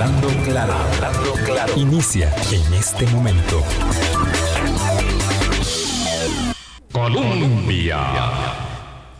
Hablando claro, hablando claro. Inicia en este momento. Colombia.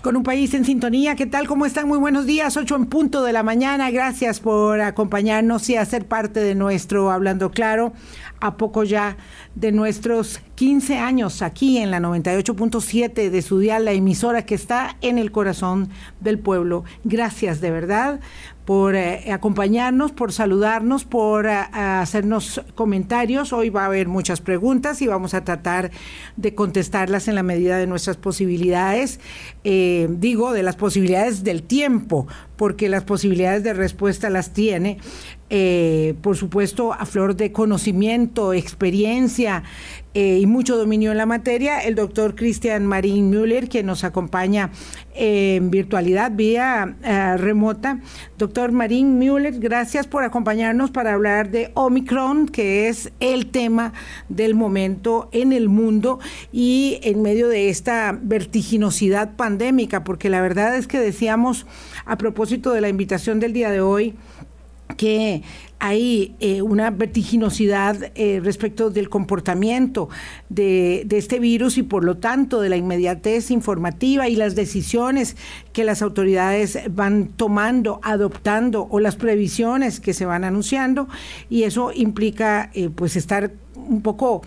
Con un país en sintonía, ¿qué tal? ¿Cómo están? Muy buenos días, 8 en punto de la mañana. Gracias por acompañarnos y hacer parte de nuestro Hablando Claro. A poco ya de nuestros 15 años aquí en la 98.7 de su la emisora que está en el corazón del pueblo. Gracias de verdad por eh, acompañarnos, por saludarnos, por eh, hacernos comentarios. Hoy va a haber muchas preguntas y vamos a tratar de contestarlas en la medida de nuestras posibilidades. Eh, digo, de las posibilidades del tiempo, porque las posibilidades de respuesta las tiene. por supuesto, a flor de conocimiento, experiencia, eh, y mucho dominio en la materia, el doctor Cristian Marín Müller, que nos acompaña en virtualidad vía eh, remota. Doctor Marín Müller, gracias por acompañarnos para hablar de Omicron, que es el tema del momento en el mundo y en medio de esta vertiginosidad pandémica, porque la verdad es que decíamos a propósito de la invitación del día de hoy, que hay eh, una vertiginosidad eh, respecto del comportamiento de, este virus y por lo tanto de la inmediatez informativa y las decisiones que las autoridades van tomando, adoptando o las previsiones que se van anunciando. Y eso implica eh, pues estar un poco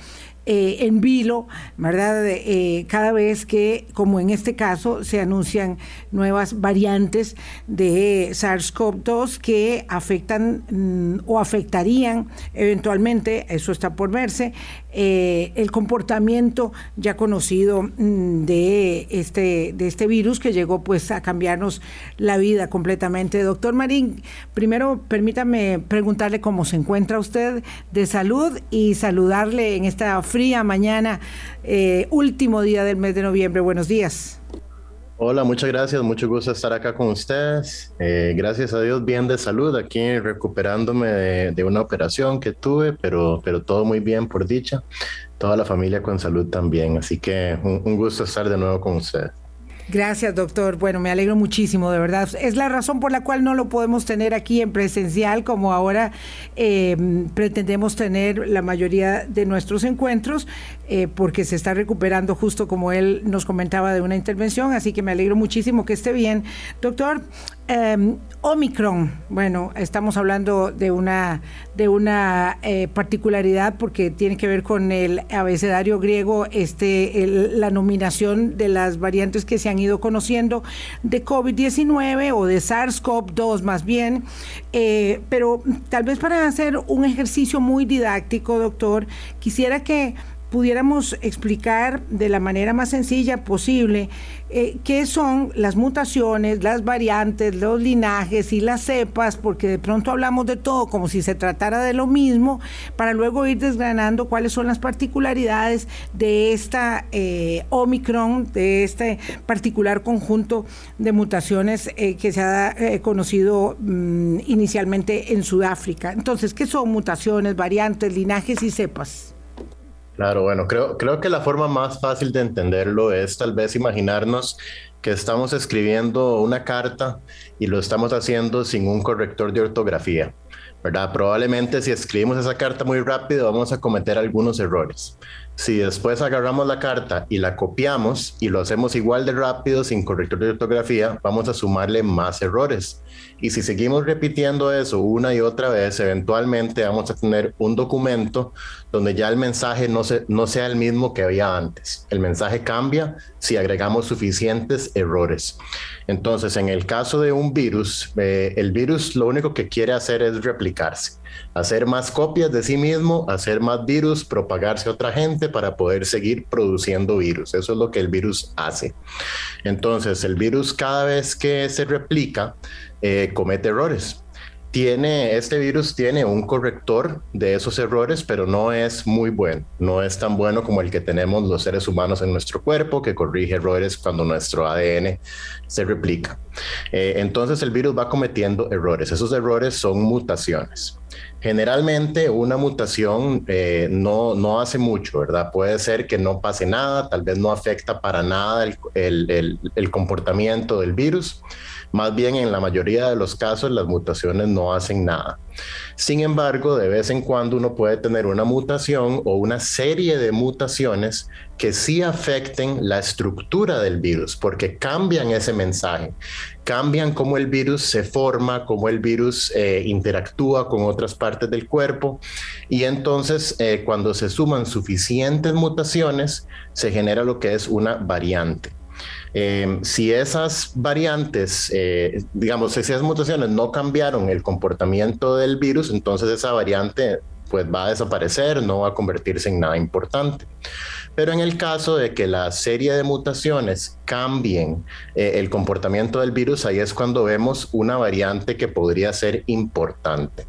eh, en vilo, ¿verdad? Eh, cada vez que, como en este caso, se anuncian nuevas variantes de SARS-CoV-2 que afectan mm, o afectarían eventualmente, eso está por verse, eh, el comportamiento ya conocido mm, de este, de este virus que llegó pues a cambiarnos la vida completamente. Doctor Marín, primero permítame preguntarle cómo se encuentra usted de salud y saludarle en esta fría mañana, eh, último día del mes de noviembre. Buenos días. Hola, muchas gracias, mucho gusto estar acá con ustedes. Eh, gracias a Dios, bien de salud, aquí recuperándome de, una operación que tuve, pero, pero todo muy bien por dicha. Toda la familia con salud también, así que un gusto estar de nuevo con ustedes. Gracias, doctor. Bueno, me alegro muchísimo, de verdad. Es la razón por la cual no lo podemos tener aquí en presencial, como ahora eh, pretendemos tener la mayoría de nuestros encuentros, eh, porque se está recuperando justo como él nos comentaba de una intervención, así que me alegro muchísimo que esté bien. Doctor, eh, Omicron, bueno, estamos hablando de una, de una eh, particularidad porque tiene que ver con el abecedario griego, este, la nominación de las variantes que se han ido conociendo de COVID-19 o de SARS-CoV-2 más bien, eh, pero tal vez para hacer un ejercicio muy didáctico, doctor, quisiera que pudiéramos explicar de la manera más sencilla posible eh, qué son las mutaciones, las variantes, los linajes y las cepas, porque de pronto hablamos de todo como si se tratara de lo mismo, para luego ir desgranando cuáles son las particularidades de esta eh, Omicron, de este particular conjunto de mutaciones eh, que se ha conocido mm, inicialmente en Sudáfrica. Entonces, ¿qué son mutaciones, variantes, linajes y cepas? Claro, bueno, creo, creo que la forma más fácil de entenderlo es tal vez imaginarnos que estamos escribiendo una carta y lo estamos haciendo sin un corrector de ortografía, ¿verdad? Probablemente si escribimos esa carta muy rápido vamos a cometer algunos errores. Si después agarramos la carta y la copiamos y lo hacemos igual de rápido sin corrector de ortografía, vamos a sumarle más errores. Y si seguimos repitiendo eso una y otra vez, eventualmente vamos a tener un documento donde ya el mensaje no, se, no sea el mismo que había antes. El mensaje cambia si agregamos suficientes errores. Entonces, en el caso de un virus, eh, el virus lo único que quiere hacer es replicarse, hacer más copias de sí mismo, hacer más virus, propagarse a otra gente para poder seguir produciendo virus. Eso es lo que el virus hace. Entonces, el virus cada vez que se replica, eh, comete errores. Tiene, este virus tiene un corrector de esos errores, pero no es muy bueno. No es tan bueno como el que tenemos los seres humanos en nuestro cuerpo, que corrige errores cuando nuestro ADN se replica. Eh, entonces el virus va cometiendo errores. Esos errores son mutaciones. Generalmente una mutación eh, no, no hace mucho, ¿verdad? Puede ser que no pase nada, tal vez no afecta para nada el, el, el comportamiento del virus, Más bien en la mayoría de los casos las mutaciones no hacen nada. Sin embargo, de vez en cuando uno puede tener una mutación o una serie de mutaciones que sí afecten la estructura del virus, porque cambian ese mensaje, cambian cómo el virus se forma, cómo el virus eh, interactúa con otras partes del cuerpo, y entonces eh, cuando se suman suficientes mutaciones, se genera lo que es una variante. Eh, si esas variantes, eh, digamos, si esas mutaciones no cambiaron el comportamiento del virus, entonces esa variante pues va a desaparecer, no va a convertirse en nada importante. Pero en el caso de que la serie de mutaciones cambien eh, el comportamiento del virus, ahí es cuando vemos una variante que podría ser importante.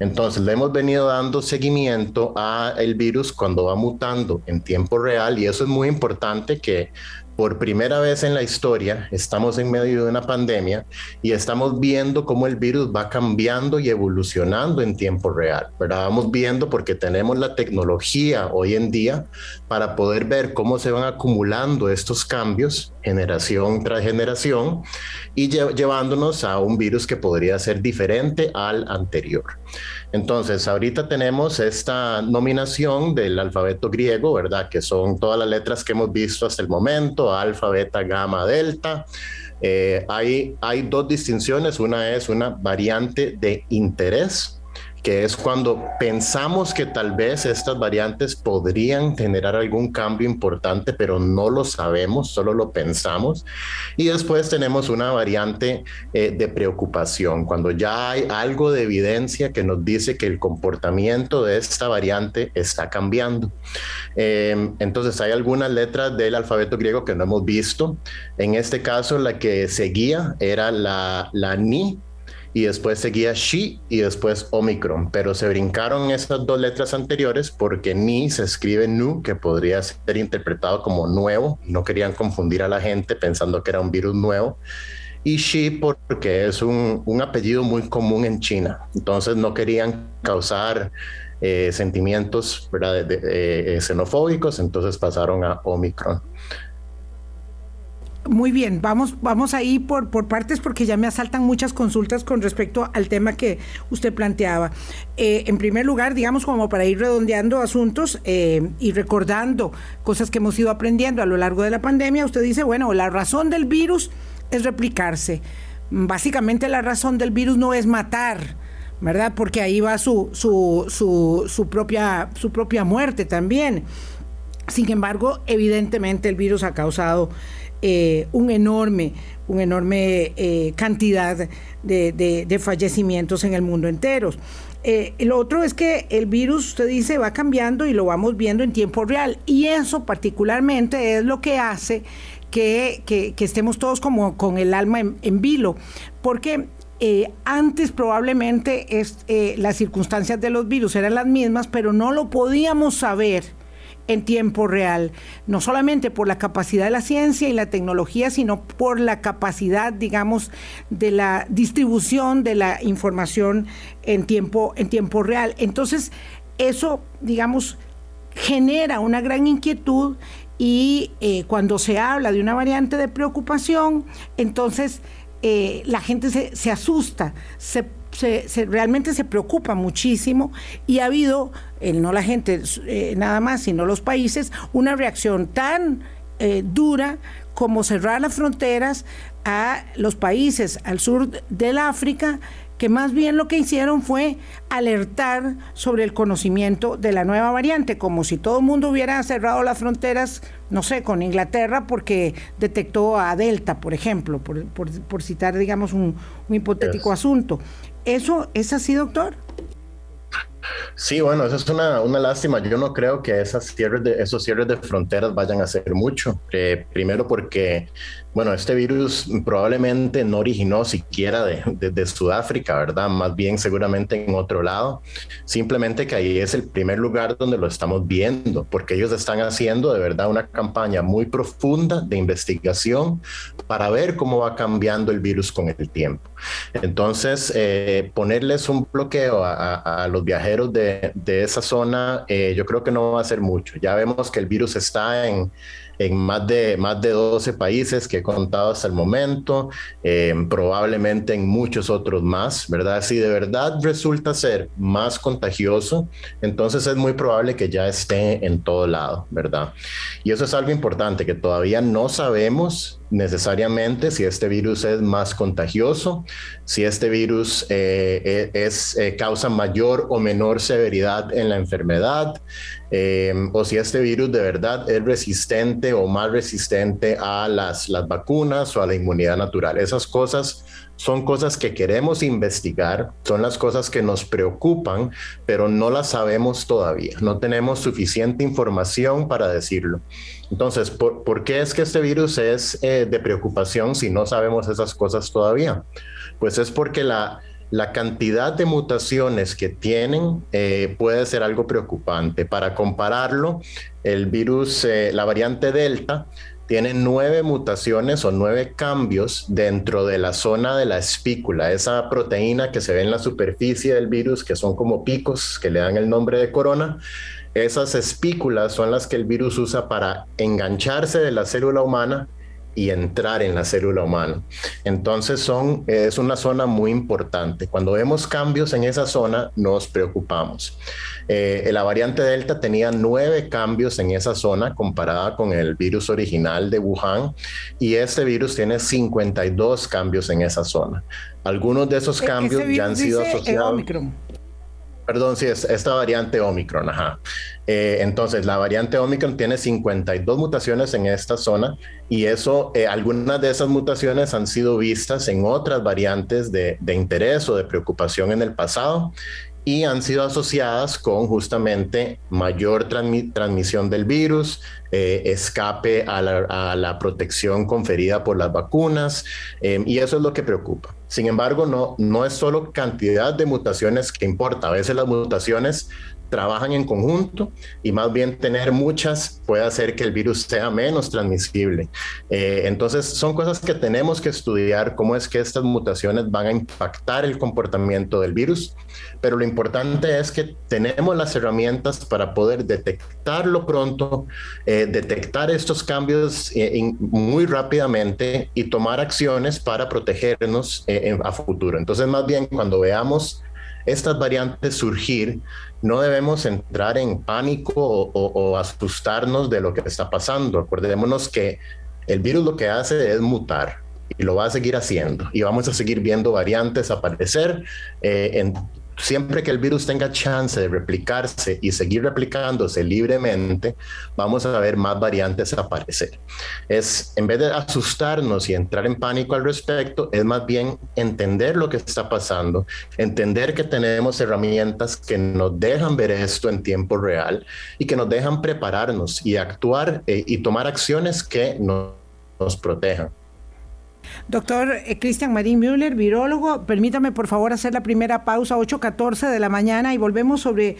Entonces, le hemos venido dando seguimiento a el virus cuando va mutando en tiempo real y eso es muy importante que por primera vez en la historia estamos en medio de una pandemia y estamos viendo cómo el virus va cambiando y evolucionando en tiempo real. ¿verdad? Vamos viendo porque tenemos la tecnología hoy en día para poder ver cómo se van acumulando estos cambios generación tras generación y llevándonos a un virus que podría ser diferente al anterior. Entonces, ahorita tenemos esta nominación del alfabeto griego, ¿verdad? Que son todas las letras que hemos visto hasta el momento, alfa, beta, gamma, delta. Eh, hay, hay dos distinciones, una es una variante de interés, que es cuando pensamos que tal vez estas variantes podrían generar algún cambio importante, pero no lo sabemos, solo lo pensamos. Y después tenemos una variante eh, de preocupación, cuando ya hay algo de evidencia que nos dice que el comportamiento de esta variante está cambiando. Em, entonces hay algunas letras del alfabeto griego que no hemos visto. En este caso, la que seguía era la, la ni, y después seguía Shi y después Omicron, pero se brincaron esas dos letras anteriores porque Ni se escribe Nu, que podría ser interpretado como nuevo, no querían confundir a la gente pensando que era un virus nuevo, y Shi porque es un, un apellido muy común en China, entonces no querían causar eh, sentimientos eh, xenofóbicos, entonces pasaron a Omicron. Muy bien, vamos, vamos ahí por, por partes porque ya me asaltan muchas consultas con respecto al tema que usted planteaba. Eh, en primer lugar, digamos, como para ir redondeando asuntos eh, y recordando cosas que hemos ido aprendiendo a lo largo de la pandemia, usted dice, bueno, la razón del virus es replicarse. Básicamente la razón del virus no es matar, ¿verdad? Porque ahí va su, su, su, su, propia, su propia muerte también. Sin embargo, evidentemente el virus ha causado eh, un enorme, una enorme eh, cantidad de, fallecimientos en el mundo entero. Eh, el otro es que el virus, usted dice, va cambiando y lo vamos viendo en tiempo real. Y eso particularmente es lo que hace que, estemos todos como con el alma en, vilo. Porque antes probablemente es, las circunstancias de los virus eran las mismas, pero no lo podíamos saber en tiempo real, no solamente por la capacidad de la ciencia y la tecnología, sino por la capacidad, digamos, de la distribución de la información en tiempo, en tiempo real. Entonces, eso, digamos, genera una gran inquietud y eh, cuando se habla de una variante de preocupación, entonces eh, la gente se, se asusta, se se, realmente se preocupa muchísimo y ha habido, eh, no la gente eh, nada más, sino los países, una reacción tan eh, dura como cerrar las fronteras a los países al sur del África que más bien lo que hicieron fue alertar sobre el conocimiento de la nueva variante, como si todo el mundo hubiera cerrado las fronteras, no sé, con Inglaterra porque detectó a Delta, por ejemplo, por, citar, digamos, un, hipotético asunto. ¿Eso es así, doctor? Sí, bueno, eso es una, una, lástima. Yo no creo que esas cierres de, esos cierres de fronteras vayan a ser mucho. Eh, primero porque bueno, este virus probablemente no originó siquiera de, Sudáfrica, ¿verdad? Más bien seguramente en otro lado. Simplemente que ahí es el primer lugar donde lo estamos viendo, porque ellos están haciendo de verdad una campaña muy profunda de investigación para ver cómo va cambiando el virus con el tiempo. Entonces, eh, ponerles un bloqueo a, los viajeros de, esa zona, eh, yo creo que no va a ser mucho. Ya vemos que el virus está en, en más de, más de 12 países que he contado hasta el momento, eh, probablemente en muchos otros más, ¿verdad? Si de verdad resulta ser más contagioso, entonces es muy probable que ya esté en todo lado, ¿verdad? Y eso es algo importante, que todavía no sabemos necesariamente si este virus es más contagioso, si este virus eh, e, es, eh, causa mayor o menor severidad en la enfermedad, eh, o si este virus de verdad es resistente o más resistente a las, las vacunas o a la inmunidad natural. Esas cosas son cosas que queremos investigar, son las cosas que nos preocupan, pero no las sabemos todavía, no tenemos suficiente información para decirlo. Entonces, ¿por, qué es que este virus es eh, de preocupación si no sabemos esas cosas todavía? Pues es porque la, la cantidad de mutaciones que tienen eh, puede ser algo preocupante. Para compararlo, el virus, eh, la variante Delta, tiene nueve mutaciones o nueve cambios dentro de la zona de la espícula, esa proteína que se ve en la superficie del virus, que son como picos que le dan el nombre de corona. Esas espículas son las que el virus usa para engancharse de la célula humana y entrar en la célula humana. Entonces son, es una zona muy importante. Cuando vemos cambios en esa zona, nos preocupamos. Eh, la variante Delta tenía nueve cambios en esa zona comparada con el virus original de Wuhan y este virus tiene 52 cambios en esa zona. Algunos de esos e-, cambios ya han sido asociados perdón, sí, es esta variante Omicron, ajá. Eh, entonces, la variante Omicron tiene 52 mutaciones en esta zona y eso, eh, algunas de esas mutaciones han sido vistas en otras variantes de, interés o de preocupación en el pasado y han sido asociadas con justamente mayor transmisión del virus, eh, escape a la, protección conferida por las vacunas, y eso es lo que preocupa. Sin embargo, no, no es solo cantidad de mutaciones que importa, a veces las mutaciones trabajan en conjunto y más bien tener muchas puede hacer que el virus sea menos transmisible. Eh, entonces son cosas que tenemos que estudiar, cómo es que estas mutaciones van a impactar el comportamiento del virus, pero lo importante es que tenemos las herramientas para poder detectarlo pronto, eh, detectar estos cambios eh, muy rápidamente y tomar acciones para protegernos a futuro. Entonces más bien cuando veamos estas variantes surgir, no debemos entrar en pánico o, asustarnos de lo que está pasando. Acordémonos que el virus lo que hace es mutar y lo va a seguir haciendo y vamos a seguir viendo variantes aparecer eh, en siempre que el virus tenga chance de replicarse y seguir replicándose libremente, vamos a ver más variantes aparecer. Es, en vez de asustarnos y entrar en pánico al respecto, es más bien entender lo que está pasando, entender que tenemos herramientas que nos dejan ver esto en tiempo real y que nos dejan prepararnos y actuar eh, y tomar acciones que nos protejan. Doctor eh, Cristian Marín Müller, virólogo, permítame por favor hacer la primera pausa, 8.14 de la mañana, y volvemos sobre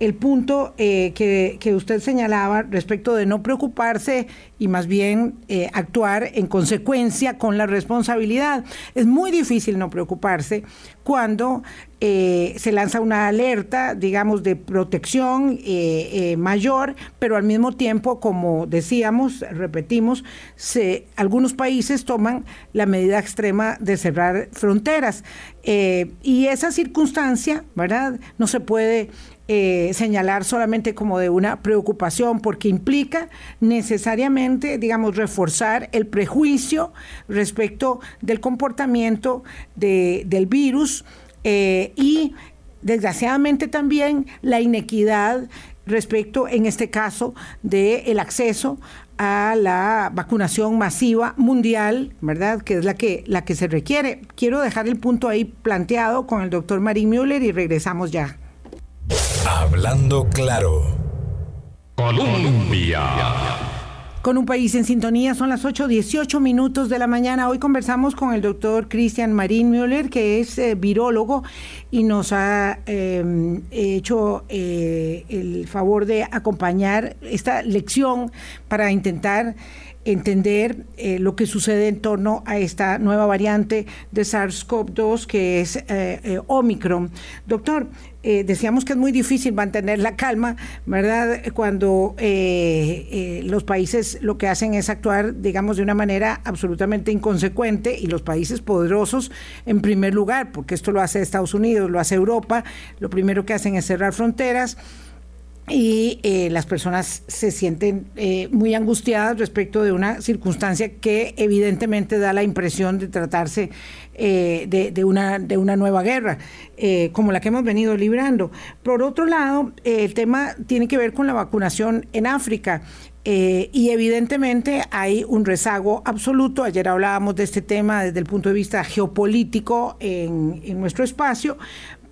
el punto eh, que, usted señalaba respecto de no preocuparse y más bien eh, actuar en consecuencia con la responsabilidad. Es muy difícil no preocuparse cuando eh, se lanza una alerta, digamos, de protección eh, mayor, pero al mismo tiempo, como decíamos, repetimos, algunos países toman la medida extrema de cerrar fronteras. y esa circunstancia, ¿verdad? No se puede eh, señalar solamente como de una preocupación, porque implica necesariamente, digamos, reforzar el prejuicio respecto del comportamiento del virus eh, y desgraciadamente también la inequidad respecto, en este caso, del acceso a la vacunación masiva mundial, ¿verdad? Que es la que, la que se requiere. Quiero dejar el punto ahí planteado con el doctor Marín Müller y regresamos ya. Hablando claro. Colombia. Con un país en sintonía, son las 8.18 minutos de la mañana. Hoy conversamos con el doctor Christian Marín Müller, que es eh, virólogo y nos ha em, hecho eh, el favor de acompañar esta lección para intentar entender eh, lo que sucede en torno a esta nueva variante de SARS-CoV-2 que es eh, eh, Omicron. Doctor, decíamos que es muy difícil mantener la calma, ¿verdad? Cuando los países lo que hacen es actuar, digamos, de una manera absolutamente inconsecuente y los países poderosos en primer lugar, porque esto lo hace Estados Unidos, lo hace Europa, lo primero que hacen es cerrar fronteras y eh, las personas se sienten eh, muy angustiadas respecto de una circunstancia que evidentemente da la impresión de tratarse eh, de, una, de una nueva guerra, como la que hemos venido librando. Por otro lado, el tema tiene que ver con la vacunación en África. y evidentemente hay un rezago absoluto. Ayer hablábamos de este tema desde el punto de vista geopolítico en, en nuestro espacio,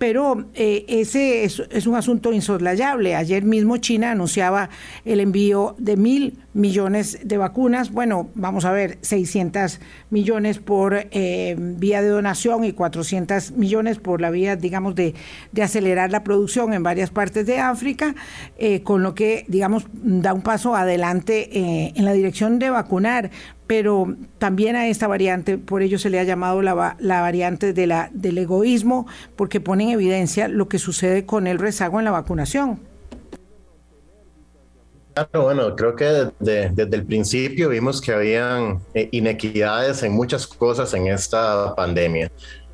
pero eh, ese es, un asunto insoslayable. Ayer mismo China anunciaba el envío de mil millones de vacunas. Bueno, vamos a ver, 600 millones por eh, vía de donación y 400 millones por la vía, digamos, de, acelerar la producción en varias partes de África, eh, con lo que, digamos, da un paso adelante en la dirección de vacunar pero también a esta variante, por ello se le ha llamado la, la variante de la, del egoísmo, porque pone en evidencia lo que sucede con el rezago en la vacunación. Claro, bueno, creo que desde el principio vimos que habían eh, inequidades en muchas cosas en esta pandemia.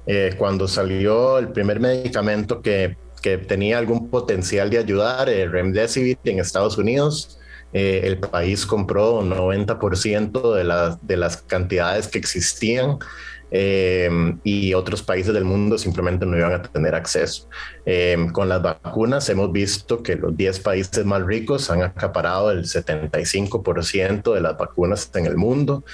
Eh, cuando salió el primer medicamento que, que, tenía algún potencial de ayudar, el Remdesivir en Estados Unidos, eh, el país compró 90% de, de las cantidades que existían. Eh, y otros países del mundo simplemente no iban a tener acceso. Eh, con las vacunas hemos visto que los 10 países más ricos han acaparado el 75% de las vacunas en el mundo.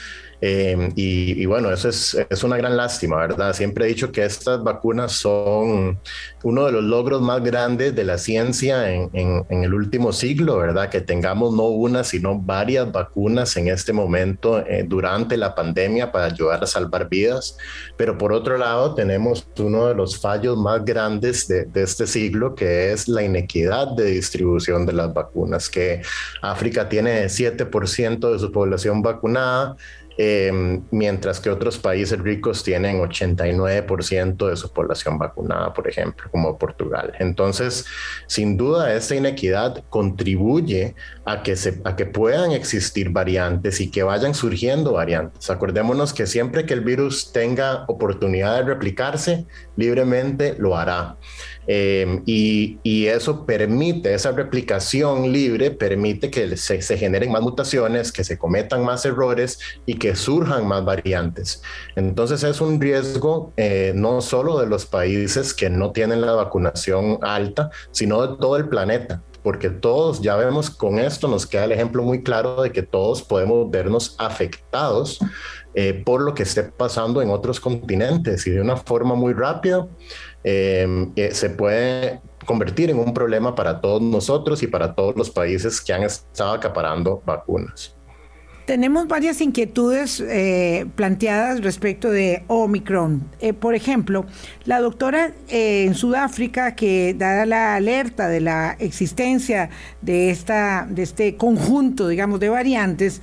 Em, y, bueno, eso es, es, una gran lástima, ¿verdad? Siempre he dicho que estas vacunas son uno de los logros más grandes de la ciencia en, en, el último siglo, ¿verdad? Que tengamos no una, sino varias vacunas en este momento eh, durante la pandemia para ayudar a salvar vidas. Pero por otro lado, tenemos uno de los fallos más grandes de, de este siglo, que es la inequidad de distribución de las vacunas, que África tiene 7% de su población vacunada. Em, mientras que otros países ricos tienen 89% de su población vacunada, por ejemplo, como Portugal. Entonces, sin duda, esta inequidad contribuye a que, se, a que puedan existir variantes y que vayan surgiendo variantes. Acordémonos que siempre que el virus tenga oportunidad de replicarse libremente, lo hará. Em, y, eso permite, esa replicación libre permite que se, generen más mutaciones, que se cometan más errores y que surjan más variantes. Entonces es un riesgo eh, no solo de los países que no tienen la vacunación alta, sino de todo el planeta porque todos ya vemos con esto, nos queda el ejemplo muy claro de que todos podemos vernos afectados eh, por lo que esté pasando en otros continentes y de una forma muy rápida eh, se puede convertir en un problema para todos nosotros y para todos los países que han estado acaparando vacunas. Tenemos varias inquietudes eh, planteadas respecto de Omicron. Eh, por ejemplo, la doctora en Sudáfrica, que dada la alerta de la existencia de, esta, de este conjunto, digamos, de variantes,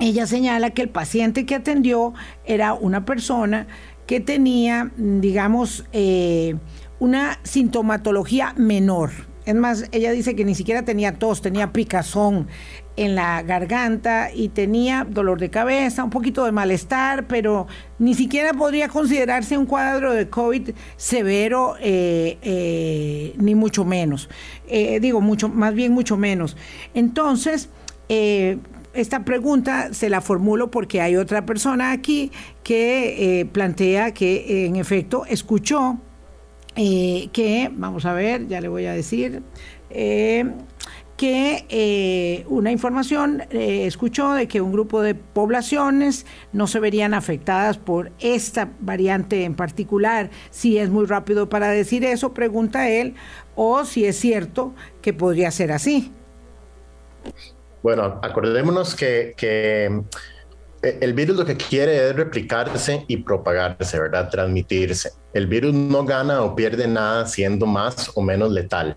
ella señala que el paciente que atendió era una persona que tenía, digamos, eh, una sintomatología menor. Es más, ella dice que ni siquiera tenía tos, tenía picazón en la garganta y tenía dolor de cabeza, un poquito de malestar, pero ni siquiera podría considerarse un cuadro de COVID severo, eh, eh, ni mucho menos. digo, mucho, más bien mucho menos. Entonces, esta pregunta se la formulo porque hay otra persona aquí que eh, plantea que en efecto escuchó eh, que, vamos a ver, ya le voy a decir, eh, que una información escuchó de que un grupo de poblaciones no se verían afectadas por esta variante en particular. Si es muy rápido para decir eso, pregunta él, o si es cierto que podría ser así. Bueno, acordémonos que, eh, el virus lo que quiere es replicarse y propagarse, ¿verdad? Transmitirse. El virus no gana o pierde nada siendo más o menos letal.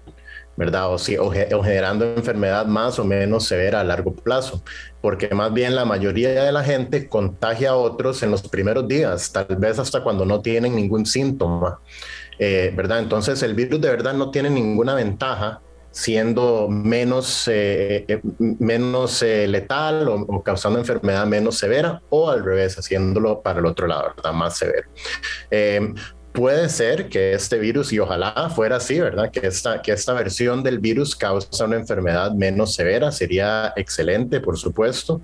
¿verdad? O, si, generando enfermedad más o menos severa a largo plazo, porque más bien la mayoría de la gente contagia a otros en los primeros días, tal vez hasta cuando no tienen ningún síntoma, eh, ¿verdad? Entonces el virus de verdad no tiene ninguna ventaja siendo menos, eh, eh, menos letal o, causando enfermedad menos severa o al revés, haciéndolo para el otro lado, ¿verdad? Más severo puede ser que este virus, y ojalá fuera así, ¿verdad? Que esta, que esta versión del virus causa una enfermedad menos severa, sería excelente, por supuesto.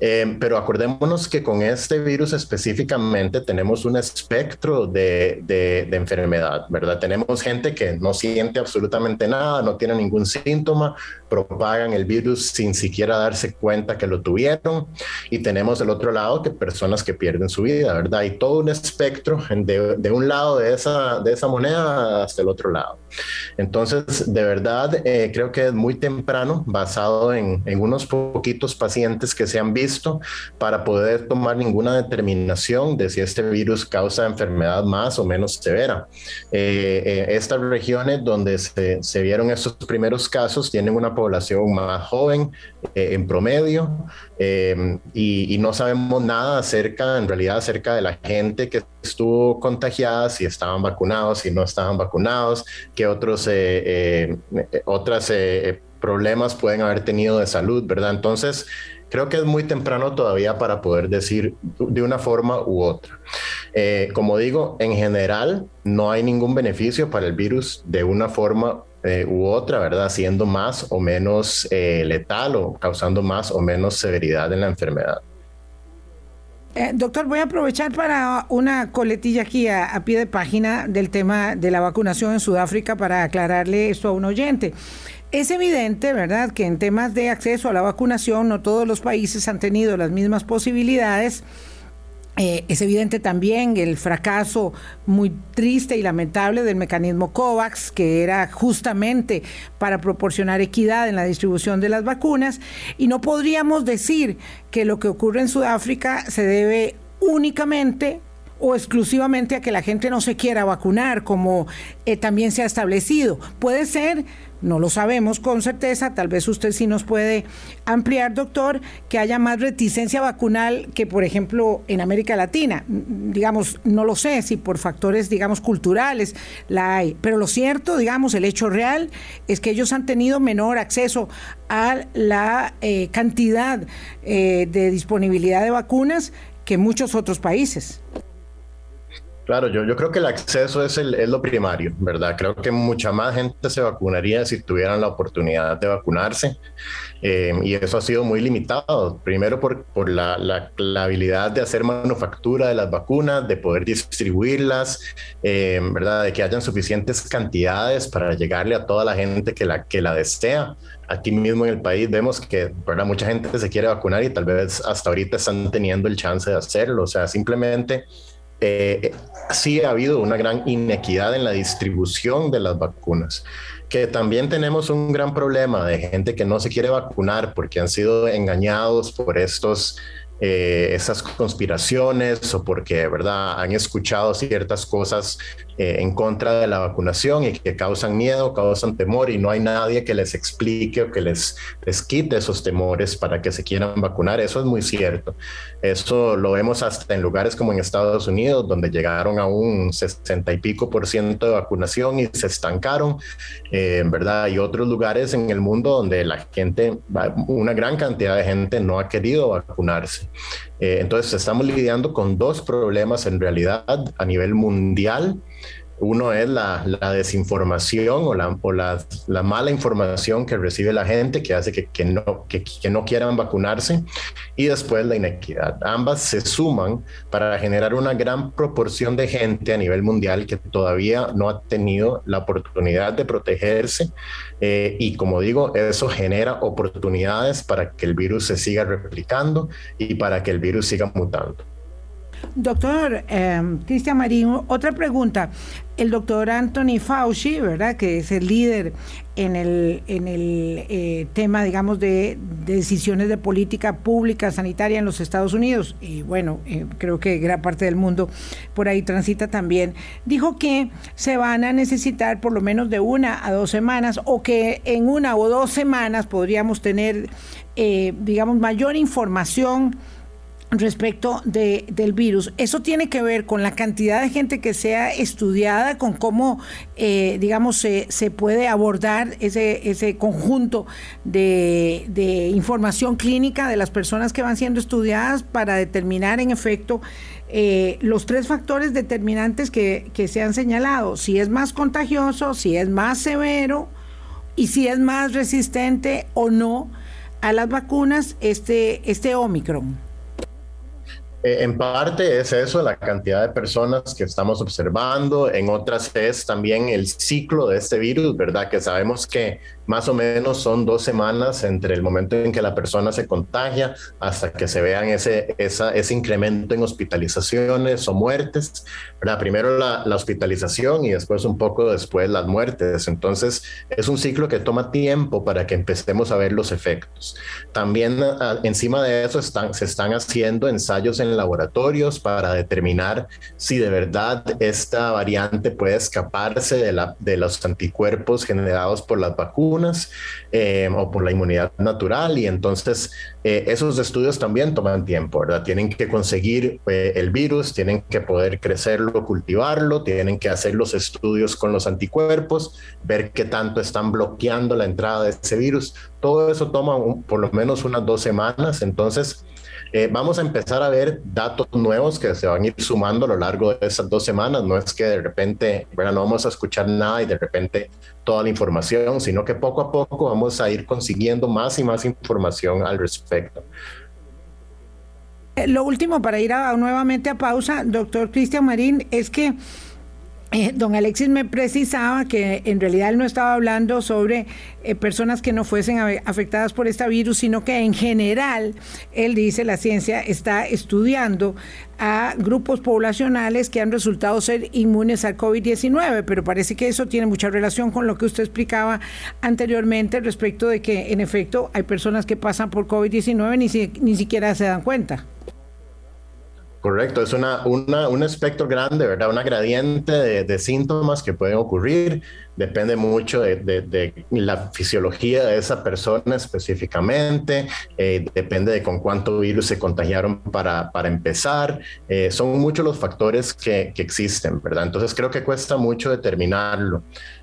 Eh, pero acordémonos que con este virus específicamente tenemos un espectro de, de, enfermedad, ¿verdad? Tenemos gente que no siente absolutamente nada, no tiene ningún síntoma, propagan el virus sin siquiera darse cuenta que lo tuvieron. Y tenemos el otro lado que personas que pierden su vida, ¿verdad? Y todo un espectro de, de un lado de esa, de esa moneda hasta el otro lado. Entonces, de verdad, eh, creo que es muy temprano, basado en, unos poquitos pacientes que se han visto para poder tomar ninguna determinación de si este virus causa enfermedad más o menos severa. Eh, eh, estas regiones donde se, vieron estos primeros casos tienen una población más joven en promedio y, y, no sabemos nada acerca, en realidad, acerca de la gente que estuvo contagiada, si estaban vacunados, si no estaban vacunados, qué otros, otras problemas pueden haber tenido de salud, ¿verdad? Entonces, Creo que es muy temprano todavía para poder decir de una forma u otra. Eh, como digo, en general no hay ningún beneficio para el virus de una forma eh, u otra, ¿verdad? Siendo más o menos eh, letal o causando más o menos severidad en la enfermedad. Doctor, voy a aprovechar para una coletilla aquí a, a, pie de página del tema de la vacunación en Sudáfrica para aclararle esto a un oyente. Es evidente, ¿verdad?, que en temas de acceso a la vacunación no todos los países han tenido las mismas posibilidades. Eh, es evidente también el fracaso muy triste y lamentable del mecanismo COVAX, que era justamente para proporcionar equidad en la distribución de las vacunas, y no podríamos decir que lo que ocurre en Sudáfrica se debe únicamente o exclusivamente a que la gente no se quiera vacunar, como eh, también se ha establecido. Puede ser no lo sabemos con certeza, tal vez usted sí nos puede ampliar, doctor, que haya más reticencia vacunal que, por ejemplo, en América Latina. Digamos, no lo sé si por factores, digamos, culturales la hay, pero lo cierto, digamos, el hecho real es que ellos han tenido menor acceso a la eh, cantidad eh, de disponibilidad de vacunas que muchos otros países. Claro, yo, creo que el acceso es, lo primario, ¿verdad? Creo que mucha más gente se vacunaría si tuvieran la oportunidad de vacunarse eh, y eso ha sido muy limitado, primero por, por la, la, habilidad de hacer manufactura de las vacunas, de poder distribuirlas, eh, ¿verdad? De que hayan suficientes cantidades para llegarle a toda la gente que la, que la desea. Aquí mismo en el país vemos que ¿verdad? mucha gente se quiere vacunar y tal vez hasta ahorita están teniendo el chance de hacerlo, o sea, simplemente eh, sí ha habido una gran inequidad en la distribución de las vacunas, que también tenemos un gran problema de gente que no se quiere vacunar porque han sido engañados por estos eh, esas conspiraciones o porque verdad han escuchado ciertas cosas eh, en contra de la vacunación y que causan miedo, causan temor y no hay nadie que les explique o que les, les quite esos temores para que se quieran vacunar. Eso es muy cierto. Eso lo vemos hasta en lugares como en Estados Unidos, donde llegaron a un 60 y pico por ciento de vacunación y se estancaron, eh, ¿verdad? Y otros lugares en el mundo donde la gente, una gran cantidad de gente no ha querido vacunarse. Eh, entonces estamos lidiando con dos problemas en realidad a nivel mundial uno es la, desinformación o, la, mala información que recibe la gente que hace que, no, quieran vacunarse y después la inequidad. Ambas se suman para generar una gran proporción de gente a nivel mundial que todavía no ha tenido la oportunidad de protegerse eh, y como digo, eso genera oportunidades para que el virus se siga replicando y para que el virus siga mutando. Doctor em, Cristian Marín, otra pregunta. El doctor Anthony Fauci, ¿verdad? Que es el líder en el, en el eh, tema, digamos, de, decisiones de política pública sanitaria en los Estados Unidos, y bueno, eh, creo que gran parte del mundo por ahí transita también, dijo que se van a necesitar por lo menos de una a dos semanas o que en una o dos semanas podríamos tener, eh, digamos, mayor información respecto de, del virus. Eso tiene que ver con la cantidad de gente que sea estudiada, con cómo, eh, digamos, se, se, puede abordar ese, ese conjunto de, información clínica de las personas que van siendo estudiadas para determinar, en efecto, eh, los tres factores determinantes que, que se han señalado. Si es más contagioso, si es más severo y si es más resistente o no a las vacunas este, este Omicron. Eh, en parte es eso, la cantidad de personas que estamos observando, en otras es también el ciclo de este virus, ¿verdad? Que sabemos que más o menos son dos semanas entre el momento en que la persona se contagia hasta que se vean ese, ese incremento en hospitalizaciones o muertes, ¿verdad? Primero la, la hospitalización y después un poco después las muertes. Entonces es un ciclo que toma tiempo para que empecemos a ver los efectos. También encima de eso están, se están haciendo ensayos en laboratorios para determinar si de verdad esta variante puede escaparse de, la, de los anticuerpos generados por las vacunas eh, o por la inmunidad natural. Y entonces eh, esos estudios también toman tiempo, ¿verdad? Tienen que conseguir eh, el virus, tienen que poder crecerlo, cultivarlo, tienen que hacer los estudios con los anticuerpos, ver qué tanto están bloqueando la entrada de ese virus. Todo eso toma por lo menos unas dos semanas. Entonces, eh, vamos a empezar a ver datos nuevos que se van a ir sumando a lo largo de esas dos semanas. No es que de repente, bueno, no vamos a escuchar nada y de repente toda la información, sino que poco a poco vamos a ir consiguiendo más y más información al respecto. Eh, lo último, para ir nuevamente a pausa, doctor Cristian Marín, es que eh, don Alexis me precisaba que en realidad él no estaba hablando sobre eh, personas que no fuesen afectadas por este virus, sino que en general, él dice, la ciencia está estudiando a grupos poblacionales que han resultado ser inmunes al COVID-19, pero parece que eso tiene mucha relación con lo que usted explicaba anteriormente respecto de que en efecto hay personas que pasan por COVID-19 ni, ni siquiera se dan cuenta. Correcto, es una, un espectro grande, ¿verdad? Una gradiente de, síntomas que pueden ocurrir. Depende mucho de, la fisiología de esa persona específicamente. Eh, depende de con cuánto virus se contagiaron para, para empezar. Eh, son muchos los factores que, que, existen, ¿verdad? Entonces creo que cuesta mucho determinarlo.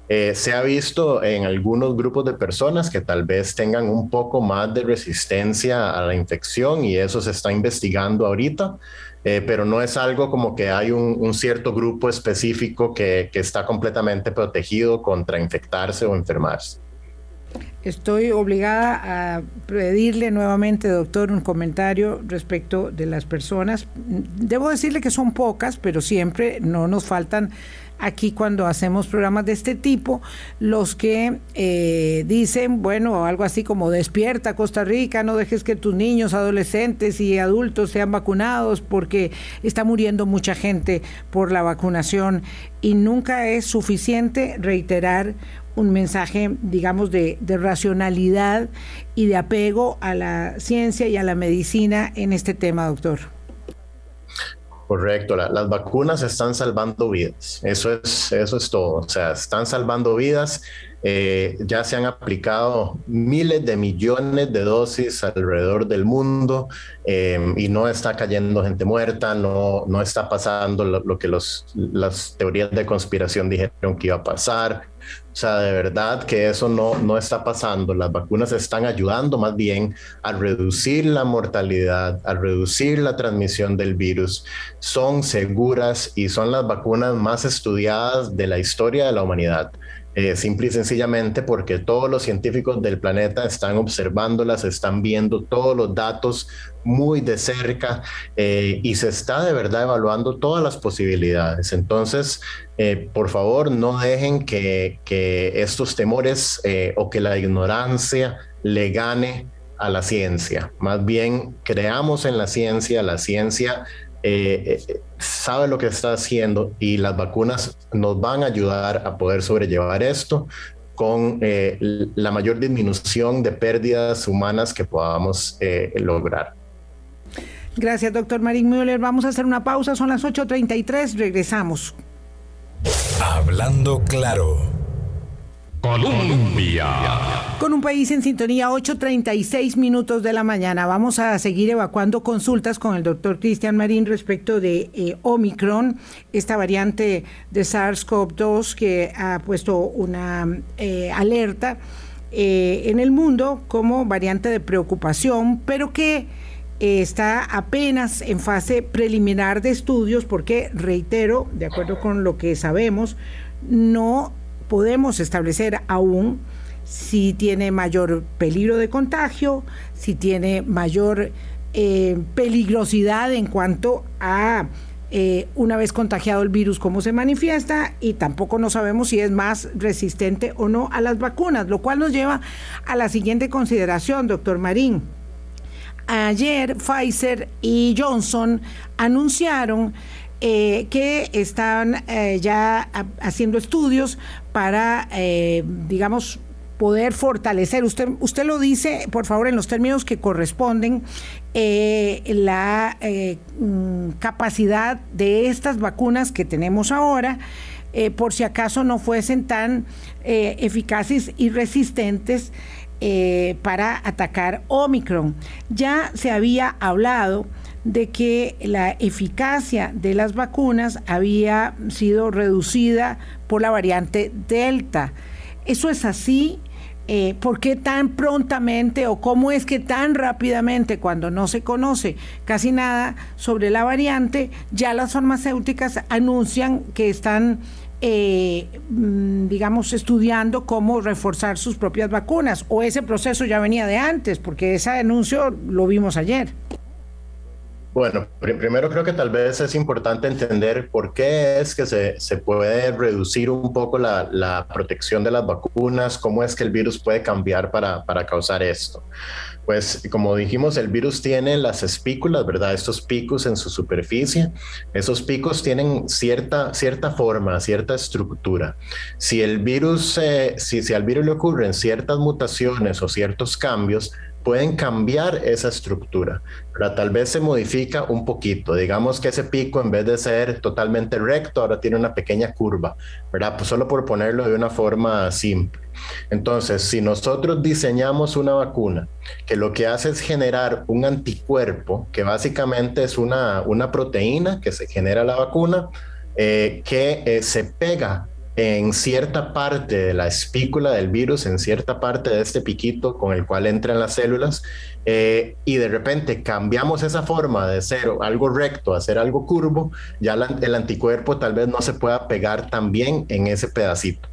Eh, se ha visto en algunos grupos de personas que tal vez tengan un poco más de resistencia a la infección y eso se está investigando ahorita. Eh, pero no es algo como que hay un, cierto grupo específico que, que, está completamente protegido contra infectarse o enfermarse. Estoy obligada a pedirle nuevamente, doctor, un comentario respecto de las personas. Debo decirle que son pocas, pero siempre no nos faltan aquí cuando hacemos programas de este tipo, los que eh, dicen, bueno, algo así como despierta Costa Rica, no dejes que tus niños, adolescentes y adultos sean vacunados porque está muriendo mucha gente por la vacunación y nunca es suficiente reiterar un mensaje, digamos, de, de racionalidad y de apego a la ciencia y a la medicina en este tema, doctor. Correcto, las vacunas están salvando vidas, eso es, eso es todo, o sea, están salvando vidas, eh, ya se han aplicado miles de millones de dosis alrededor del mundo eh, y no está cayendo gente muerta, no, no está pasando lo, lo que los, las teorías de conspiración dijeron que iba a pasar, o sea, de verdad que eso no, no está pasando. Las vacunas están ayudando más bien a reducir la mortalidad, a reducir la transmisión del virus. Son seguras y son las vacunas más estudiadas de la historia de la humanidad. Eh, simple y sencillamente porque todos los científicos del planeta están observándolas, están viendo todos los datos muy de cerca eh, y se está de verdad evaluando todas las posibilidades. Entonces, eh, por favor, no dejen que, que estos temores o que la ignorancia le gane a la ciencia. Más bien, creamos en la ciencia, la ciencia eh, eh, sabe lo que está haciendo y las vacunas nos van a ayudar a poder sobrellevar esto con eh, la mayor disminución de pérdidas humanas que podamos lograr. Gracias, doctor Marín Müller. Vamos a hacer una pausa, son las 8.33, regresamos. Hablando claro. Colombia. Con un país en sintonía, 8.36 minutos de la mañana. Vamos a seguir evacuando consultas con el doctor Cristian Marín respecto de eh, Omicron, esta variante de SARS-CoV-2 que ha puesto una eh, alerta eh, en el mundo como variante de preocupación, pero que está apenas en fase preliminar de estudios porque, reitero, de acuerdo con lo que sabemos, no podemos establecer aún si tiene mayor peligro de contagio, si tiene mayor eh, peligrosidad en cuanto a eh, una vez contagiado el virus, cómo se manifiesta y tampoco no sabemos si es más resistente o no a las vacunas, lo cual nos lleva a la siguiente consideración, doctor Marín. Ayer Pfizer y Johnson anunciaron eh, que están ya haciendo estudios para, eh, digamos, poder fortalecer. Usted, usted lo dice, por favor, en los términos que corresponden, la mm, capacidad de estas vacunas que tenemos ahora, por si acaso no fuesen tan eficaces y resistentes para atacar Omicron. Ya se había hablado de que la eficacia de las vacunas había sido reducida por la variante Delta. ¿Eso es así? Eh, ¿Por qué tan prontamente o cómo es que tan rápidamente, cuando no se conoce casi nada sobre la variante, ya las farmacéuticas anuncian que están, eh, mm, digamos, estudiando cómo reforzar sus propias vacunas? ¿O ese proceso ya venía de antes? Porque ese anuncio lo vimos ayer. Bueno, primero creo que tal vez es importante entender por qué es que se, se puede reducir un poco la, la, protección de las vacunas, cómo es que el virus puede cambiar para, para causar esto. Pues como dijimos, el virus tiene las espículas, ¿verdad? Estos picos en su superficie. Esos picos tienen cierta, cierta forma, cierta estructura. Si el virus, eh, si, si al virus le ocurren ciertas mutaciones o ciertos cambios, pueden cambiar esa estructura, pero tal vez se modifica un poquito. Digamos que ese pico en vez de ser totalmente recto, ahora tiene una pequeña curva, ¿verdad? Pues solo por ponerlo de una forma simple. Entonces, si nosotros diseñamos una vacuna que lo que hace es generar un anticuerpo, que básicamente es una, una proteína que se genera la vacuna, eh, que eh, se pega en cierta parte de la espícula del virus, en cierta parte de este piquito con el cual entran las células, eh, y de repente cambiamos esa forma de ser algo recto a ser algo curvo, ya el anticuerpo tal vez no se pueda pegar tan bien en ese pedacito.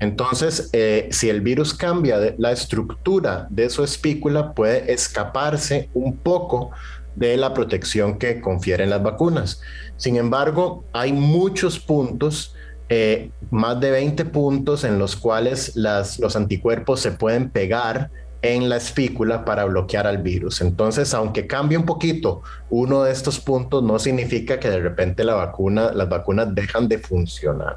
Entonces, eh, si el virus cambia la estructura de su espícula, puede escaparse un poco de la protección que confieren las vacunas. Sin embargo, hay muchos puntos eh, más de 20 puntos en los cuales las, los anticuerpos se pueden pegar en la espícula para bloquear al virus. Entonces, aunque cambie un poquito uno de estos puntos, no significa que de repente la vacuna, las vacunas dejan de funcionar.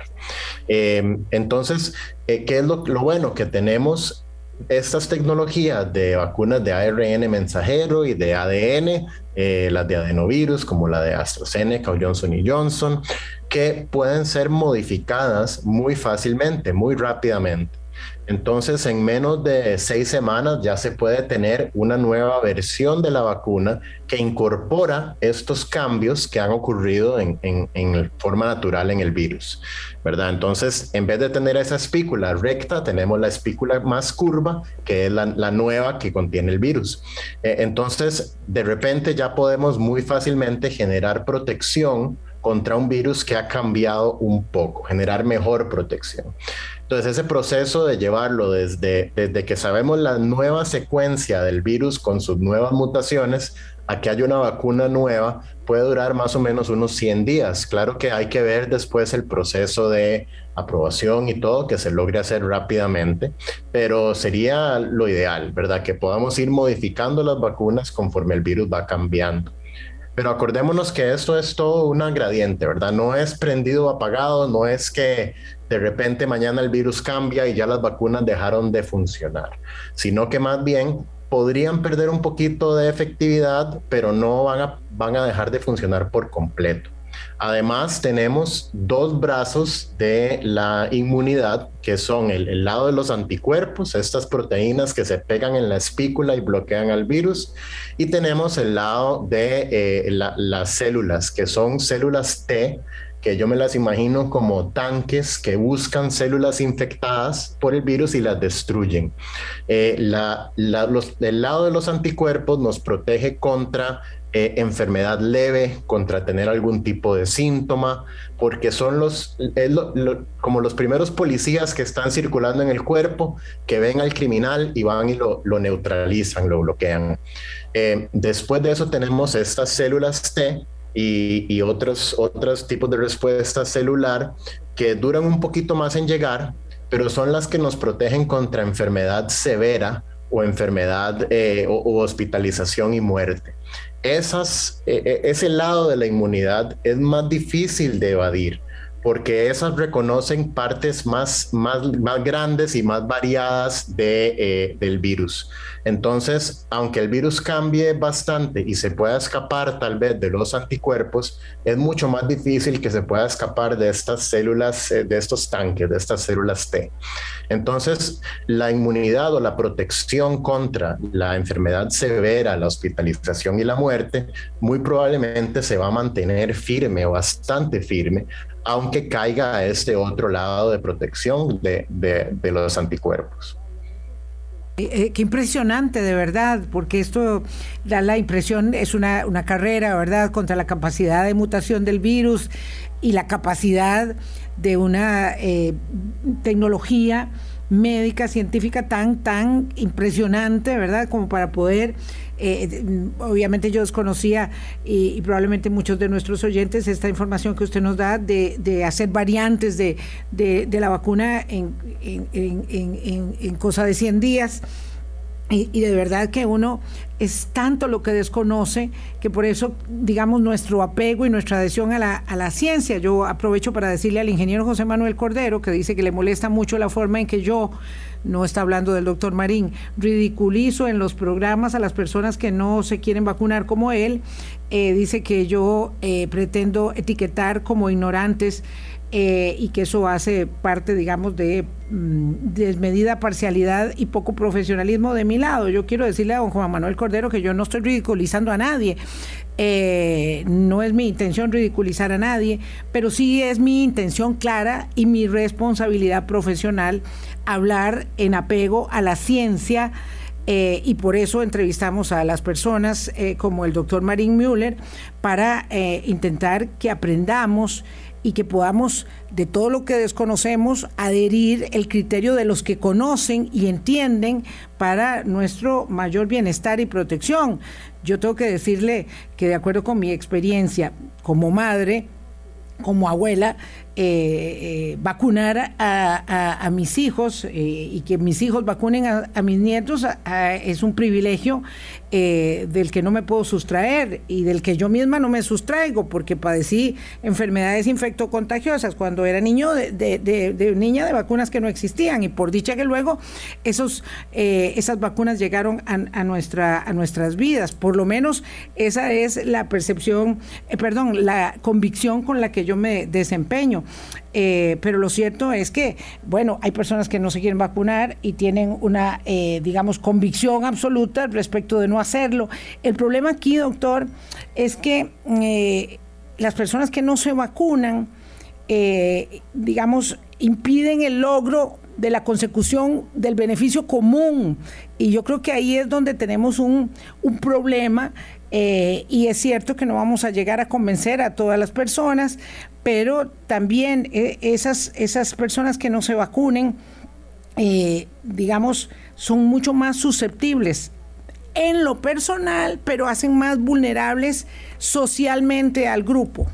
Eh, entonces, eh, ¿qué es lo, lo bueno? Que tenemos estas tecnologías de vacunas de ARN mensajero y de ADN, eh, las de adenovirus, como la de AstraZeneca o Johnson y Johnson, que pueden ser modificadas muy fácilmente, muy rápidamente. Entonces, en menos de seis semanas ya se puede tener una nueva versión de la vacuna que incorpora estos cambios que han ocurrido en, forma natural en el virus, ¿verdad? Entonces, en vez de tener esa espícula recta, tenemos la espícula más curva, que es la, nueva que contiene el virus. Eh, entonces, de repente ya podemos muy fácilmente generar protección contra un virus que ha cambiado un poco, generar mejor protección. Entonces, ese proceso de llevarlo desde, desde que sabemos la nueva secuencia del virus con sus nuevas mutaciones a que haya una vacuna nueva puede durar más o menos unos 100 días. Claro que hay que ver después el proceso de aprobación y todo que se logre hacer rápidamente, pero sería lo ideal, ¿verdad? Que podamos ir modificando las vacunas conforme el virus va cambiando. Pero acordémonos que esto es todo una gradiente, ¿verdad? No es prendido o apagado, no es que de repente mañana el virus cambia y ya las vacunas dejaron de funcionar, sino que más bien podrían perder un poquito de efectividad, pero no van a, van a dejar de funcionar por completo. Además, tenemos dos brazos de la inmunidad, que son el, lado de los anticuerpos, estas proteínas que se pegan en la espícula y bloquean al virus, y tenemos el lado de eh, las células, que son células T, que yo me las imagino como tanques que buscan células infectadas por el virus y las destruyen. Eh, el lado de los anticuerpos nos protege contra eh, enfermedad leve, contra tener algún tipo de síntoma, porque son los, como los primeros policías que están circulando en el cuerpo, que ven al criminal y van y lo, neutralizan, lo bloquean. Eh, después de eso tenemos estas células T y, otros, otros tipos de respuesta celular que duran un poquito más en llegar, pero son las que nos protegen contra enfermedad severa o enfermedad eh, o, hospitalización y muerte. Esas, e, e, ese lado de la inmunidad es más difícil de evadir porque esas reconocen partes más, más, más grandes y más variadas de, eh, del virus. Entonces, aunque el virus cambie bastante y se pueda escapar tal vez de los anticuerpos, es mucho más difícil que se pueda escapar de estas células, eh, de estos tanques, de estas células T. Entonces, la inmunidad o la protección contra la enfermedad severa, la hospitalización y la muerte, muy probablemente se va a mantener firme o bastante firme aunque caiga a este otro lado de protección de, los anticuerpos. Eh, eh, qué impresionante, de verdad, porque esto da la impresión, es una, carrera, ¿verdad?, contra la capacidad de mutación del virus y la capacidad de una eh, tecnología médica, científica tan, tan impresionante, ¿verdad?, como para poder eh, obviamente yo desconocía y, probablemente muchos de nuestros oyentes esta información que usted nos da de, hacer variantes de, la vacuna en, en, cosa de 100 días. Y, de verdad que uno es tanto lo que desconoce que por eso, digamos, nuestro apego y nuestra adhesión a la, a la ciencia. Yo aprovecho para decirle al ingeniero José Manuel Cordero, que dice que le molesta mucho la forma en que yo no está hablando del doctor Marín, ridiculizo en los programas a las personas que no se quieren vacunar como él, eh, dice que yo eh, pretendo etiquetar como ignorantes eh, y que eso hace parte, digamos, de mm, desmedida parcialidad y poco profesionalismo de mi lado. Yo quiero decirle a don Juan Manuel Cordero que yo no estoy ridiculizando a nadie. no es mi intención ridiculizar a nadie, pero sí es mi intención clara y mi responsabilidad profesional hablar en apego a la ciencia. Eh, y por eso entrevistamos a las personas eh, como el doctor Marín Müller para eh, intentar que aprendamos y que podamos, de todo lo que desconocemos, adherir el criterio de los que conocen y entienden para nuestro mayor bienestar y protección. Yo tengo que decirle que de acuerdo con mi experiencia como madre, como abuela, eh, eh, vacunar a, mis hijos eh, y que mis hijos vacunen a, mis nietos es un privilegio del que no me puedo sustraer y del que yo misma no me sustraigo porque padecí enfermedades infectocontagiosas cuando era niño de, niña de vacunas que no existían y por dicha que luego esos, esas vacunas llegaron a, nuestra, a nuestras vidas. Por lo menos esa es la percepción, perdón, la convicción con la que yo me desempeño. Eh, pero lo cierto es que, bueno, hay personas que no se quieren vacunar y tienen una, eh, digamos, convicción absoluta respecto de no hacerlo. El problema aquí, doctor, es que eh, las personas que no se vacunan, digamos, impiden el logro de la consecución del beneficio común. Y yo creo que ahí es donde tenemos un, un problema y es cierto que no vamos a llegar a convencer a todas las personas, pero también eh, esas, esas personas que no se vacunen, eh, digamos, son mucho más susceptibles en lo personal, pero hacen más vulnerables socialmente al grupo.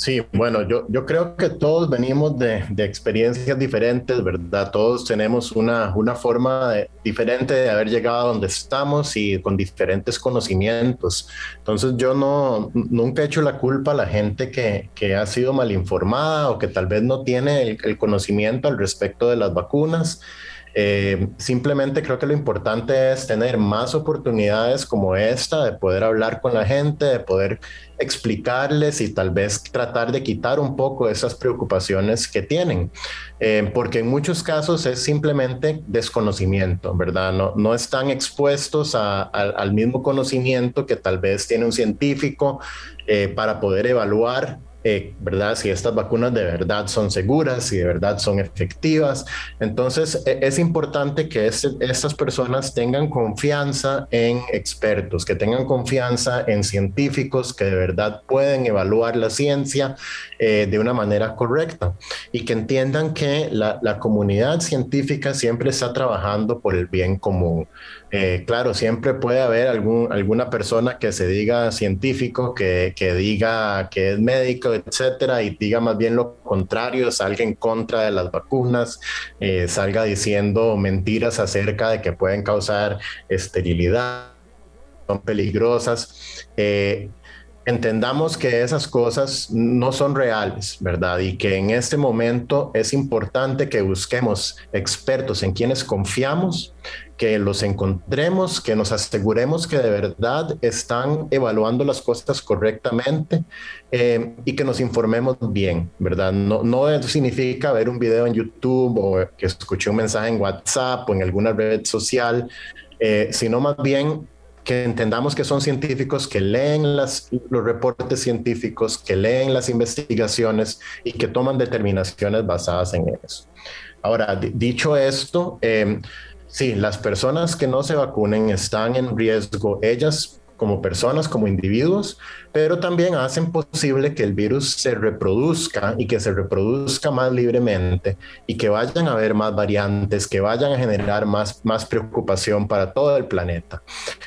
Sí, bueno, yo, yo creo que todos venimos de, de experiencias diferentes, ¿verdad? Todos tenemos una, una forma diferente de haber llegado a donde estamos y con diferentes conocimientos. Entonces yo no, nunca he hecho la culpa a la gente que, que ha sido mal informada o que tal vez no tiene el, el conocimiento al respecto de las vacunas. Eh, simplemente creo que lo importante es tener más oportunidades como esta, de poder hablar con la gente, de poder explicarles y tal vez tratar de quitar un poco esas preocupaciones que tienen, eh, porque en muchos casos es simplemente desconocimiento, ¿verdad? No, no están expuestos al mismo conocimiento que tal vez tiene un científico eh, para poder evaluar eh, ¿verdad? Si estas vacunas de verdad son seguras, si de verdad son efectivas. Entonces, e, es importante que este, estas personas tengan confianza en expertos, que tengan confianza en científicos que de verdad pueden evaluar la ciencia eh, de una manera correcta y que entiendan que la, comunidad científica siempre está trabajando por el bien común. Eh, claro, siempre puede haber algún, alguna persona que se diga científico, que, que, diga que es médico, etcétera, y diga más bien lo contrario, salga en contra de las vacunas, eh, salga diciendo mentiras acerca de que pueden causar esterilidad, son peligrosas. Eh, entendamos que esas cosas no son reales, ¿verdad? Y que en este momento es importante que busquemos expertos en quienes confiamos, que los encontremos, que nos aseguremos que de verdad están evaluando las cosas correctamente eh, y que nos informemos bien, ¿verdad? No, no significa ver un video en YouTube o que escuché un mensaje en WhatsApp o en alguna red social, eh, sino más bien que entendamos que son científicos que leen las, los reportes científicos, que leen las investigaciones y que toman determinaciones basadas en eso. Ahora, dicho esto, eh, Sí, las personas que no se vacunen están en riesgo, ellas como personas, como individuos, pero también hacen posible que el virus se reproduzca y que se reproduzca más libremente y que vayan a haber más variantes, que vayan a generar más, más preocupación para todo el planeta.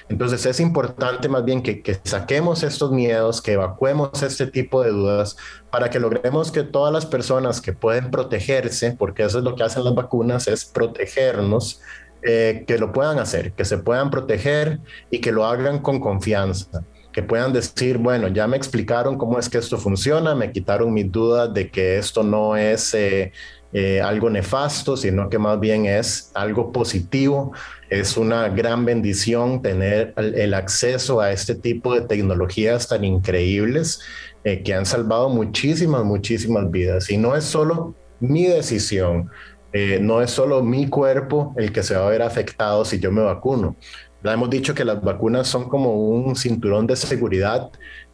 Entonces es importante más bien que, que saquemos estos miedos, que evacuemos este tipo de dudas para que logremos que todas las personas que pueden protegerse, porque eso es lo que hacen las vacunas, es protegernos eh, que lo puedan hacer, que se puedan proteger y que lo hagan con confianza, que puedan decir, bueno, ya me explicaron cómo es que esto funciona, me quitaron mis dudas de que esto no es eh, eh, algo nefasto, sino que más bien es algo positivo. Es una gran bendición tener el, acceso a este tipo de tecnologías tan increíbles que han salvado muchísimas, muchísimas vidas. Y no es solo mi decisión, eh, no es solo mi cuerpo el que se va a ver afectado si yo me vacuno. Ya hemos dicho que las vacunas son como un cinturón de seguridad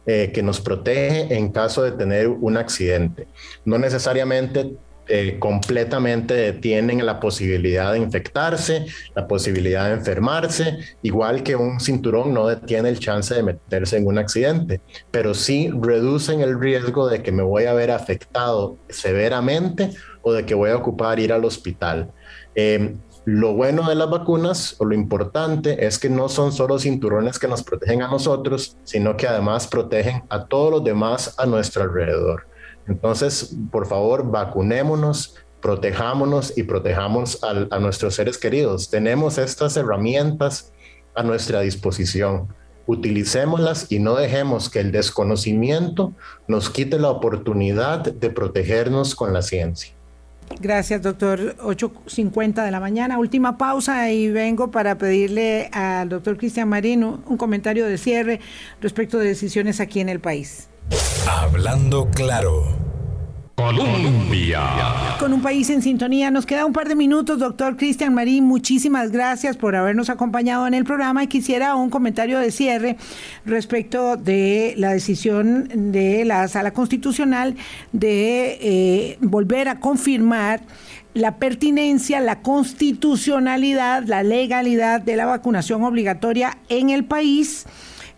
eh, que nos protege en caso de tener un accidente. No necesariamente eh, completamente detienen la posibilidad de infectarse, la posibilidad de enfermarse, igual que un cinturón no detiene el chance de meterse en un accidente, pero sí reducen el riesgo de que me voy a ver afectado severamente o de que voy a ocupar ir al hospital. Em, lo bueno de las vacunas o lo importante es que no son solo cinturones que nos protegen a nosotros, sino que además protegen a todos los demás a nuestro alrededor. Entonces, por favor, vacunémonos, protejámonos y protejamos a, nuestros seres queridos. Tenemos estas herramientas a nuestra disposición. Utilicémoslas y no dejemos que el desconocimiento nos quite la oportunidad de protegernos con la ciencia. Gracias, doctor. 8.50 de la mañana. Última pausa y vengo para pedirle al doctor Cristian Marino un comentario de cierre respecto de decisiones aquí en el país. Hablando claro. Colombia. Con un país en sintonía, nos queda un par de minutos, doctor Cristian Marín. Muchísimas gracias por habernos acompañado en el programa y quisiera un comentario de cierre respecto de la decisión de la Sala Constitucional de eh, volver a confirmar la pertinencia, la constitucionalidad, la legalidad de la vacunación obligatoria en el país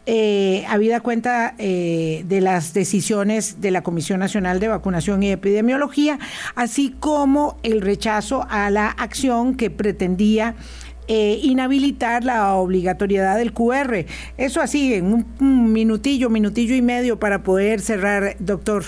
eh, habida cuenta eh, de las decisiones de la Comisión Nacional de Vacunación y Epidemiología, así como el rechazo a la acción que pretendía eh, inhabilitar la obligatoriedad del QR. Eso así, en un minutillo, minutillo y medio para poder cerrar, doctor.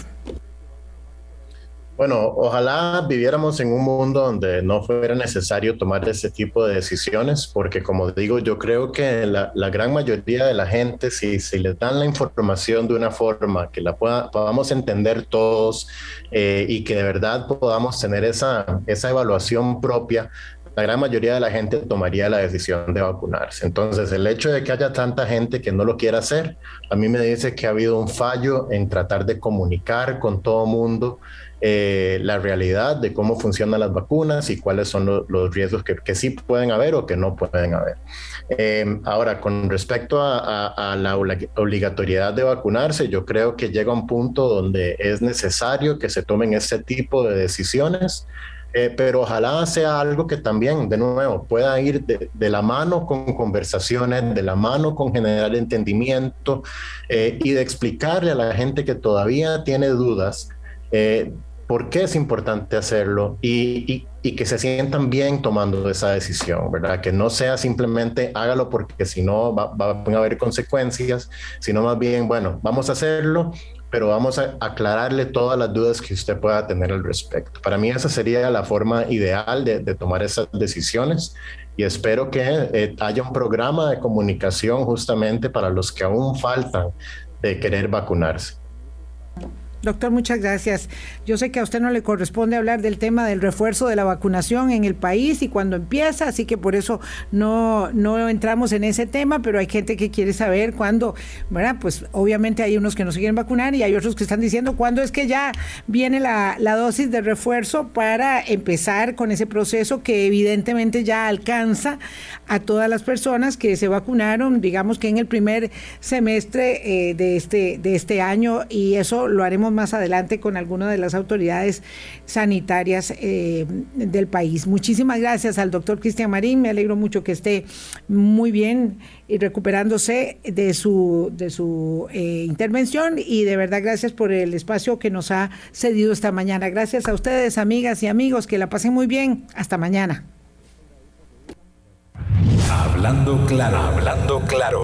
Bueno, ojalá viviéramos en un mundo donde no fuera necesario tomar ese tipo de decisiones, porque como digo, yo creo que la, gran mayoría de la gente, si, si les dan la información de una forma que la podamos entender todos eh, y que de verdad podamos tener esa, esa evaluación propia, la gran mayoría de la gente tomaría la decisión de vacunarse. Entonces, el hecho de que haya tanta gente que no lo quiera hacer, a mí me dice que ha habido un fallo en tratar de comunicar con todo mundo eh, la realidad de cómo funcionan las vacunas y cuáles son los riesgos que, sí pueden haber o que no pueden haber. Eh, ahora, con respecto a, la obligatoriedad de vacunarse, yo creo que llega un punto donde es necesario que se tomen este tipo de decisiones. Eh, pero ojalá sea algo que también, de nuevo, pueda ir de, la mano con conversaciones, de la mano con generar entendimiento y de explicarle a la gente que todavía tiene dudas por qué es importante hacerlo y, que se sientan bien tomando esa decisión, ¿verdad? Que no sea simplemente hágalo porque si no va, a haber consecuencias, sino más bien, bueno, vamos a hacerlo, pero vamos a aclararle todas las dudas que usted pueda tener al respecto. Para mí esa sería la forma ideal de, tomar esas decisiones y espero que eh, haya un programa de comunicación justamente para los que aún faltan de querer vacunarse. Doctor, muchas gracias. Yo sé que a usted no le corresponde hablar del tema del refuerzo de la vacunación en el país y cuando empieza, así que por eso no, no entramos en ese tema, pero hay gente que quiere saber cuándo, ¿verdad? Pues obviamente hay unos que no se quieren vacunar y hay otros que están diciendo cuándo es que ya viene la, la dosis de refuerzo para empezar con ese proceso que evidentemente ya alcanza a todas las personas que se vacunaron, digamos que en el primer semestre eh, de, este, de este año y eso lo haremos más adelante con alguna de las autoridades sanitarias eh, del país. Muchísimas gracias al doctor Cristian Marín, me alegro mucho que esté muy bien y recuperándose de su, de su eh, intervención y de verdad gracias por el espacio que nos ha cedido esta mañana. Gracias a ustedes, amigas y amigos, que la pasen muy bien. Hasta mañana. Hablando claro, hablando claro.